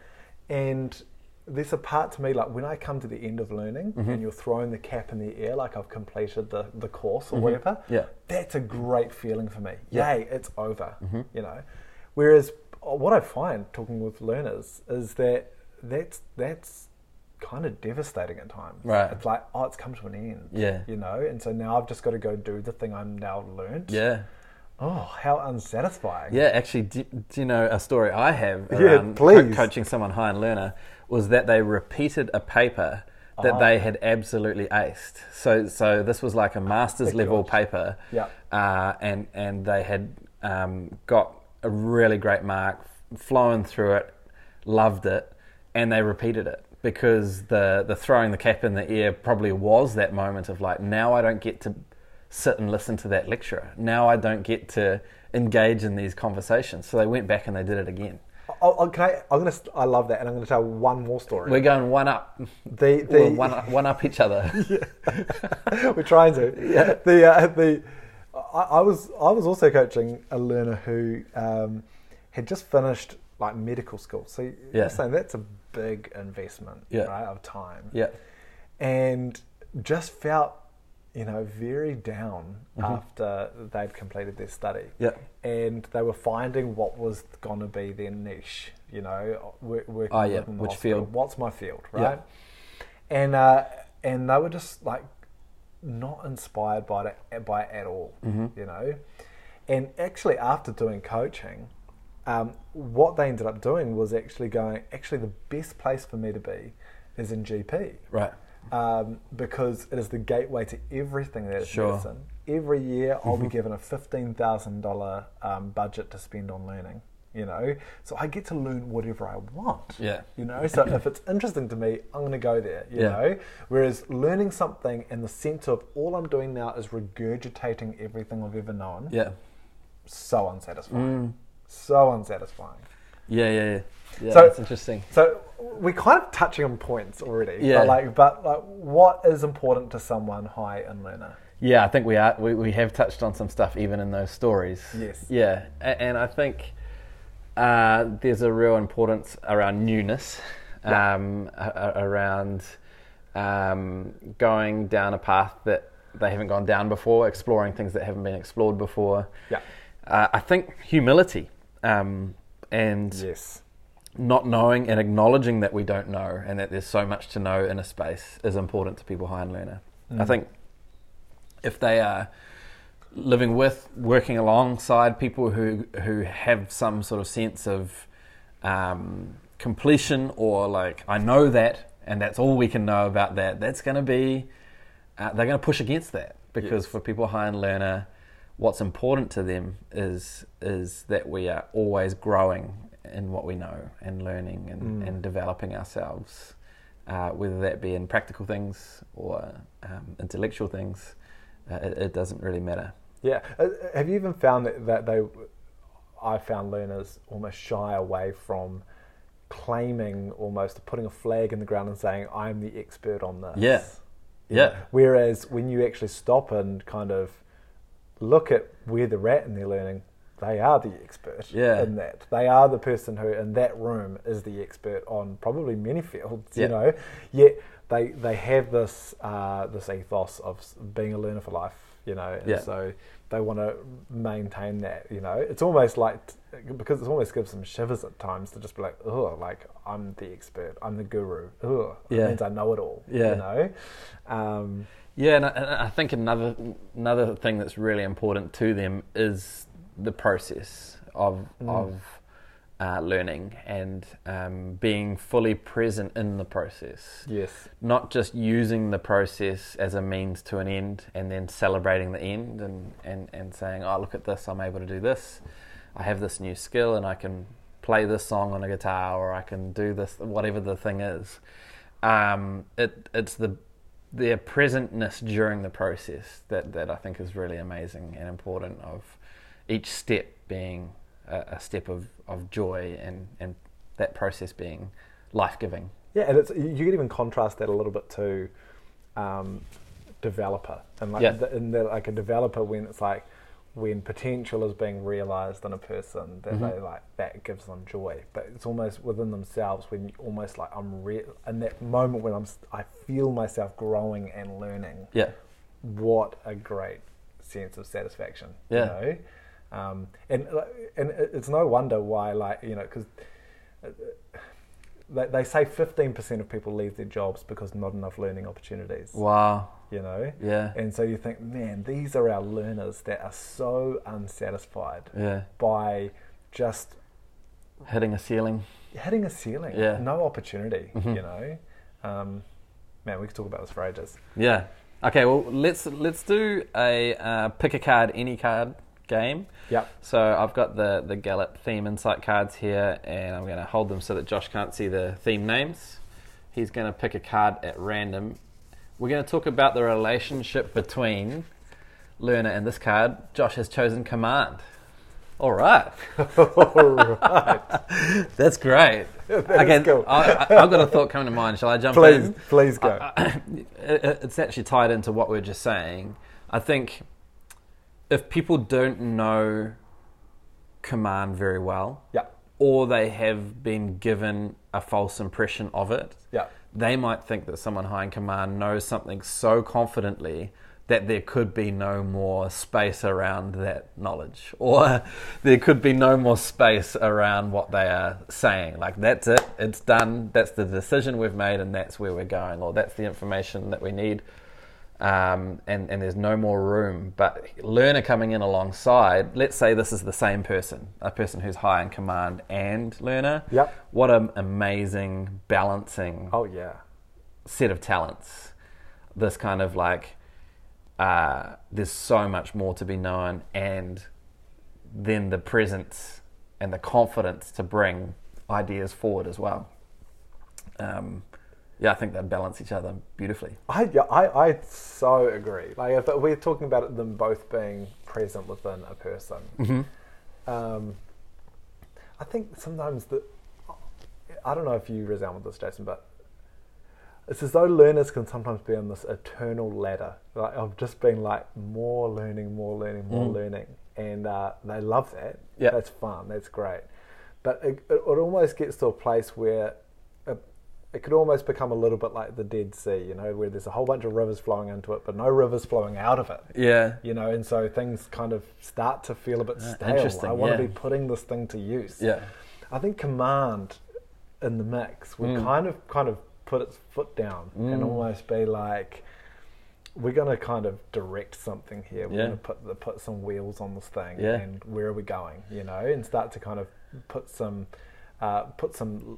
And there's a part to me, like when I come to the end of learning Mm-hmm. and you're throwing the cap in the air, like I've completed the, the course or whatever, Mm-hmm. Yeah. that's a great feeling for me. Yeah. Yay, it's over, Mm-hmm. you know. Whereas uh, what I find talking with learners is that that's, that's kind of devastating at times. Right. It's like, oh, it's come to an end. Yeah. You know, and so now I've just got to go do the thing I'm now learnt. Yeah. Oh, how unsatisfying. Yeah, actually, do, do you know a story I have Yeah, around co- coaching someone high and learner was that they repeated a paper that Ah. they had absolutely aced. So, so this was like a master's Thank level God. paper, Yeah. uh, and and they had um, got a really great mark, flown through it, loved it, and they repeated it because the the throwing the cap in the air probably was that moment of like now I don't get to sit and listen to that lecturer. Now I don't get to engage in these conversations. So they went back and they did it again. Oh, oh, I? I'm gonna. I love that, and I'm gonna tell one more story. We're going one up, the the one, up- one up each other. we're trying to. Yeah. The uh, the I, I was I was also coaching a learner who um, had just finished like medical school. So Yeah. you're saying that's a big investment, Yeah. right, of time. Yeah, And just felt, you know, very down Mm-hmm. after they'd completed their study. yeah, and they were finding what was going to be their niche. You know, wo- working Oh, yeah, which hospital. field? What's my field, right? Yeah. And uh, and they were just like not inspired by it by it at all. Mm-hmm. You know, and actually after doing coaching. Um, what they ended up doing was actually going. Actually, the best place for me to be is in GP right. Um, because it is the gateway to everything that is Sure. medicine. Every year, I'll be given a fifteen thousand dollar um, budget to spend on learning. You know, so I get to learn whatever I want. Yeah. You know, so if it's interesting to me, I'm going to go there. You Yeah. know, whereas learning something in the sense of all I'm doing now is regurgitating everything I've ever known. Yeah, So unsatisfying. So unsatisfying. yeah, yeah, yeah. Yeah So- it's interesting. So we're kind of touching on points already. Yeah. But like, but like, what is important to someone high in learner? Yeah, I think we are. We, we have touched on some stuff even in those stories. Yes. Yeah, and, and I think uh, there's a real importance around newness, um, a- a- around um, going down a path that they haven't gone down before, exploring things that haven't been explored before. Yeah. Uh, I think humility um, and Yes. Not knowing and acknowledging that we don't know and that there's so much to know in a space is important to people high in learner. I think if they are living with, working alongside people who who have some sort of sense of um, completion or like I know that and that's all we can know about that, that's going to be uh, they're going to push against that because Yes. for people high in learner, what's important to them is is that we are always growing in what we know and learning and, Mm. and developing ourselves, uh, whether that be in practical things or um, intellectual things. Uh, it, it doesn't really matter. Yeah. Uh, Have you even found that, that they, I found learners almost shy away from claiming almost putting a flag in the ground and saying I'm the expert on this. Yeah. Yeah. Whereas when you actually stop and kind of look at where they're at in their learning, they are the expert Yeah. in that. They are the person who in that room is the expert on probably many fields, Yeah. you know. Yet they they have this uh, this ethos of being a learner for life, you know, and Yeah. so they want to maintain that, you know. It's almost like because it almost gives them shivers at times to just be like, oh, like I'm the expert, I'm the guru, oh, Yeah. it means I know it all, Yeah. you know. Um, Yeah, and I, and I think another another thing that's really important to them is the process of of uh, learning and um, being fully present in the process. yes, Not just using the process as a means to an end and then celebrating the end and, and, and saying, oh, look at this, I'm able to do this. I have this new skill and I can play this song on a guitar or I can do this, whatever the thing is. Um, it, it's the their presentness during the process that, that I think is really amazing and important of each step being a, a step of, of joy and, and that process being life giving. yeah, and it's you could even contrast that a little bit to um, developer and like Yeah. the, in the, like a developer when it's like when potential is being realized in a person that Mm-hmm. they like that gives them joy but it's almost within themselves when you almost like i'm re- in that moment when i'm i feel myself growing and learning Yeah. what a great sense of satisfaction Yeah. you know um, and and it's no wonder why like you know because they, they say 15% of people leave their jobs because not enough learning opportunities Wow. you know Yeah. and so you think man these are our learners that are so unsatisfied Yeah. by just Hitting a ceiling. hitting a ceiling Yeah. Mm-hmm. no opportunity you know um, man we could talk about this for ages Yeah. Okay. Well, let's let's do a uh, pick a card, any card game. yep So I've got the the Gallup theme insight cards here, and I'm going to hold them so that Josh can't see the theme names. He's going to pick a card at random. We're going to talk about the relationship between learner and this card. Josh has chosen command. All right. all right That's great. That okay, cool. I, I, I've got a thought coming to mind. Shall I jump please in? please please go it- it- it's actually tied into what we are just saying. I think if people don't know command very well, yep or they have been given a false impression of it, yep they might think that someone high in command knows something so confidently that there could be no more space around that knowledge, or there could be no more space around what they are saying. Like, that's it, it's done, that's the decision we've made, and that's where we're going, or that's the information that we need. Um, and, and there's no more room. But learner coming in alongside, let's say this is the same person, a person who's high in command and learner. Yep. What an amazing balancing oh yeah set of talents. This kind of like, uh, there's so much more to be known, and then the presence and the confidence to bring ideas forward as well. Um, yeah, I think they balance each other beautifully. I, yeah, I, I so agree. Like if we're talking about them both being present within a person, Mm-hmm. um, I think sometimes the I don't know if you resound with this, Jason, but it's as though learners can sometimes be on this eternal ladder, like of just being like more learning, more learning, more learning, and uh, they love that. Yeah. that's fun. That's great, but it, it, it almost gets to a place where it could almost become a little bit like the Dead Sea, you know, where there's a whole bunch of rivers flowing into it, but no rivers flowing out of it Yeah. you know, and so things kind of start to feel a bit Ah, stale. interesting, I want yeah. to be putting this thing to use. Yeah. I think command in the mix would Mm. kind of kind of put its foot down and Mm. almost be like, we're going to kind of direct something here. We're Yeah. going to put the, put some wheels on this thing, Yeah. and where are we going? You know, and start to kind of put some uh, put some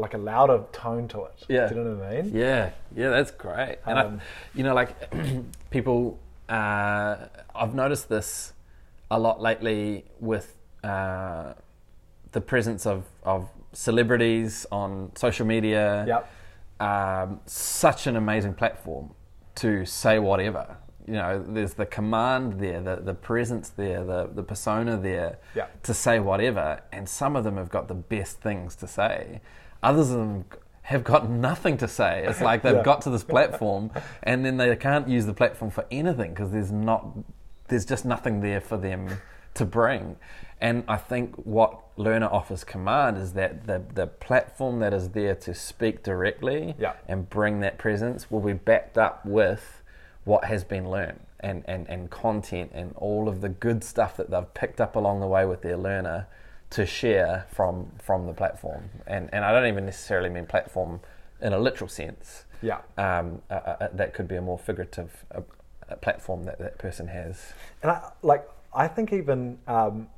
like a louder tone to it. Yeah. Do you know what I mean? Yeah, yeah, that's great. And I, Um, you know, like people, uh, I've noticed this a lot lately with uh, the presence of, of celebrities on social media. Yep. Um, such an amazing platform to say whatever. you know, there's the command there, the, the presence there, the, the persona there Yeah. to say whatever. And some of them have got the best things to say. Others of them have got nothing to say. It's like they've Yeah. got to this platform and then they can't use the platform for anything because there's not, there's just nothing there for them to bring. And I think what Learner offers Command is that the, the platform that is there to speak directly Yeah. and bring that presence will be backed up with what has been learned and, and, and content and all of the good stuff that they've picked up along the way with their learner to share from from the platform. And and I don't even necessarily mean platform in a literal sense. Yeah. Um, uh, uh, that could be a more figurative uh, platform that that person has. And I, like, I think even um,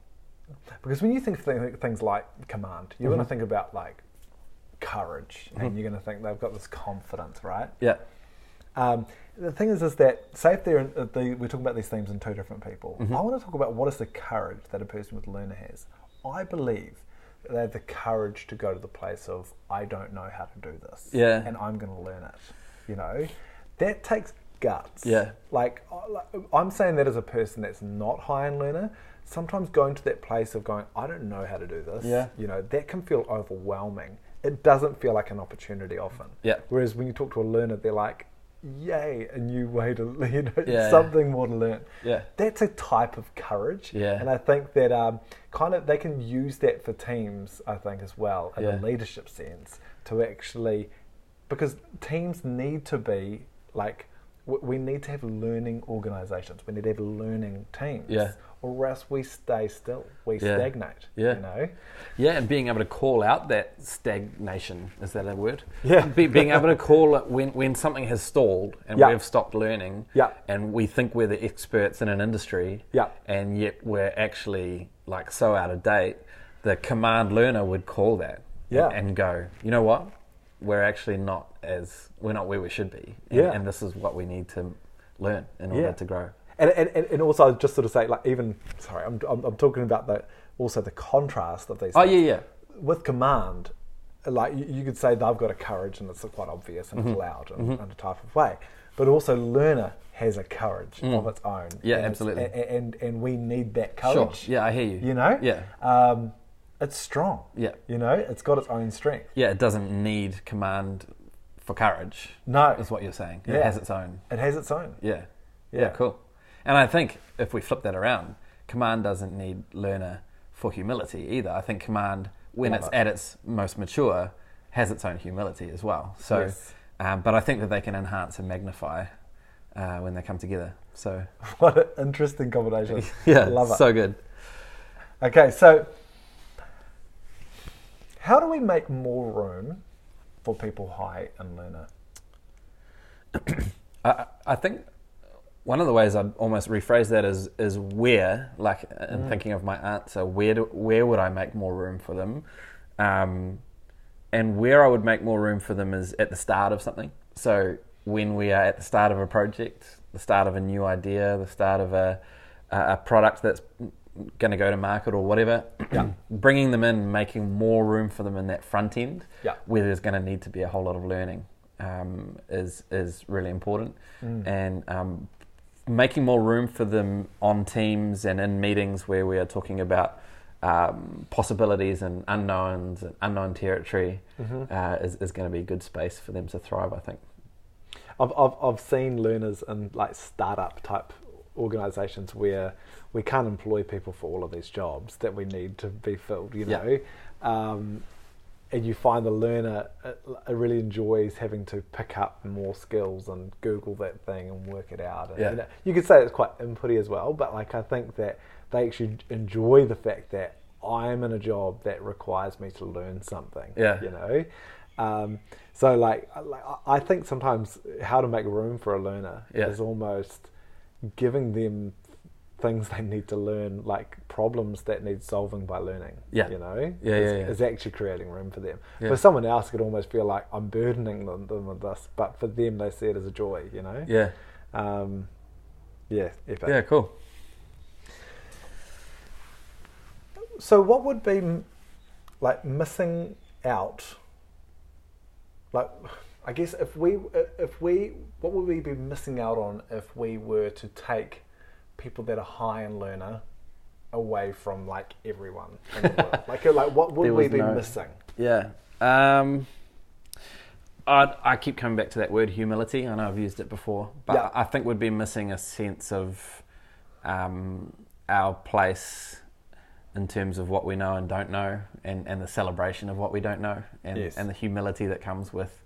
because when you think things like command, you're Mm-hmm. going to think about like courage, and you're going to think they've got this confidence, right? Yeah. Um, the thing is, is that say if they're in, uh, the, we're talking about these themes in two different people. Mm-hmm. I want to talk about what is the courage that a person with learner has. I believe that they have the courage to go to the place of I don't know how to do this, Yeah. and I'm going to learn it. You know, that takes guts. Yeah. Like like, I'm saying that as a person that's not high in learner. Sometimes going to that place of going, I don't know how to do this. Yeah. You know, that can feel overwhelming. It doesn't feel like an opportunity often. Yeah. Whereas when you talk to a learner, they're like, "Yay, a new way to you know Yeah. something more to learn." Yeah. That's a type of courage. Yeah. And I think that um, kind of they can use that for teams. I think as well in Yeah. a leadership sense to actually because teams need to be like we need to have learning organizations. We need to have learning teams. Yeah. Or else we stay still. We Yeah. stagnate. Yeah. You know. Yeah, and being able to call out that stagnation is that a word? Yeah. Be, being able to call it when when something has stalled and Yeah. we've stopped learning. Yeah. And we think we're the experts in an industry. Yeah. And yet we're actually like so out of date. The command learner would call that. Yeah. And go, you know what? We're actually not as we're not where we should be. And, Yeah. And this is what we need to learn in order Yeah. to grow. And, and, and- and also just sort of say like even sorry I'm, I'm, I'm talking about the also the contrast of these Oh things. yeah, yeah. with command like you, could say they've got a courage and it's quite obvious and Mm-hmm. it's loud and, in a type of way but also learner has a courage of its own Mm. Yeah, And absolutely. and, and and we need that Sure. courage Yeah, I hear you. you know Yeah. um, it's strong Yeah. you know it's got its own strength Yeah, it doesn't need command for courage. No. is what you're saying. yeah. It has its own. it has its own Yeah. yeah, Yeah. cool. And I think if we flip that around, command doesn't need learner for humility either. I think command, when it's it. at its most mature, has its own humility as well. So, Yes. um, but I think that they can enhance and magnify uh, when they come together. So, what an interesting combination yeah, love it so good. Okay, so how do we make more room for people high and learner? I, I think one of the ways I'd almost rephrase that is is where, like in thinking of my answer, where do, where would I make more room for them, um, and where I would make more room for them is at the start of something. So when we are at the start of a project, the start of a new idea, the start of a a product that's going to go to market or whatever, Yeah. bringing them in, making more room for them in that front end, Yeah. where there's going to need to be a whole lot of learning, um, is is really important, and um, making more room for them on teams and in meetings where we are talking about um, possibilities and unknowns and unknown territory uh, is, is going to be a good space for them to thrive. I think. I've, I've, I've seen learners in like startup type organizations where we can't employ people for all of these jobs that we need to be filled, you Yeah. know. Um, and you find the learner uh, really enjoys having to pick up more skills and Google that thing and work it out. And, Yeah. you, know, you could say it's quite inputty as well, but like I think that they actually enjoy the fact that I'm in a job that requires me to learn something. Yeah. You know. Um, so like, I- like I- I think sometimes how to make room for a learner Yeah. is almost giving them things they need to learn, like problems that need solving by learning. Yeah. you know, Yeah, is, yeah, yeah. is actually creating room for them. Yeah. For someone else, it could almost feel like I'm burdening them, them with this, but for them, they see it as a joy. You know. Yeah. Um, yeah. Epic. Yeah. Cool. So, what would be like missing out? Like, I guess if we if we what would we be missing out on if we were to take people that are high in learner away from like everyone in the world? like like what would we be no- missing? Yeah. Um, I, I keep coming back to that word humility. I know I've used it before, but Yeah. I think we'd be missing a sense of um, our place in terms of what we know and don't know, and, and the celebration of what we don't know, and, Yes. and the humility that comes with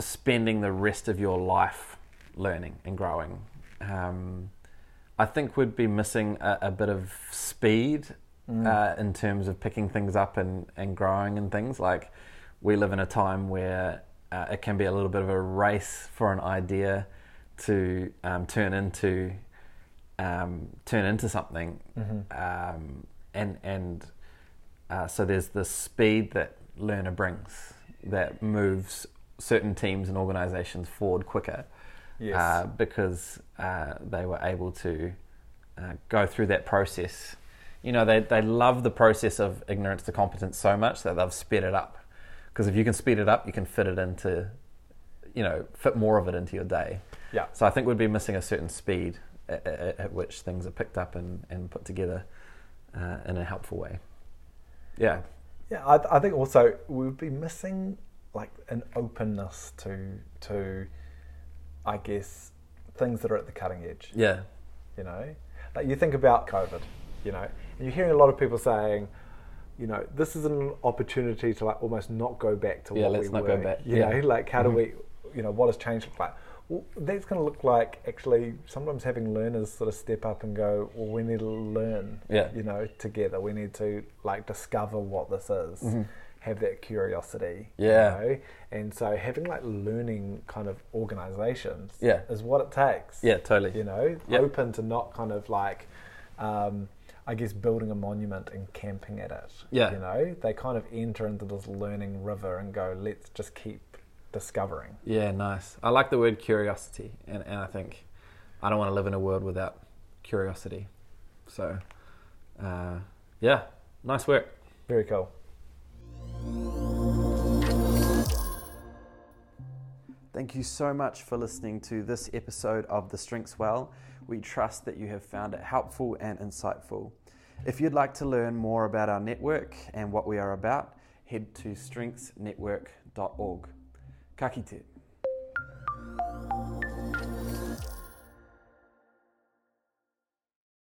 spending the rest of your life learning and growing. Um, I think we'd be missing a, a bit of speed uh, in terms of picking things up and, and growing and things. Like we live in a time where uh, it can be a little bit of a race for an idea to um, turn into um, turn into something, um, and and uh, so there's the speed that learner brings that moves certain teams and organisations forward quicker Yes. uh, because uh, they were able to uh, go through that process. You know, they, they love the process of ignorance to competence so much that they've sped it up. Because if you can speed it up, you can fit it into, you know, fit more of it into your day. yeah. So I think we'd be missing a certain speed at, at, at which things are picked up and, and put together uh, in a helpful way. Yeah. Yeah, I, I think also we would be missing like an openness to to, I guess, things that are at the cutting edge. Yeah. You know, like you think about COVID. You know, and you're hearing a lot of people saying, you know, this is an opportunity to like almost not go back to Yeah, what let's we not were. go back. You Yeah. Mm-hmm. know, like how do we, you know, what has change look like? Well, that's going to look like actually sometimes having learners sort of step up and go, well, we need to learn, Yeah. you know, together. We need to like discover what this is, have that curiosity. Yeah. you know? and so having like learning kind of organisations, Yeah. is what it takes, Yeah, totally. you know, Yep. open to not kind of like, um, I guess, building a monument and camping at it. Yeah. You know, they kind of enter into this learning river and go, let's just keep discovering. Yeah, nice. I like the word curiosity, and, and I think I don't want to live in a world without curiosity. So, uh, yeah, nice work. Very cool. Thank you so much for listening to this episode of The Strengths Well. We trust that you have found it helpful and insightful. If you'd like to learn more about our network and what we are about, head to strengthsnetwork.org. Ka kite.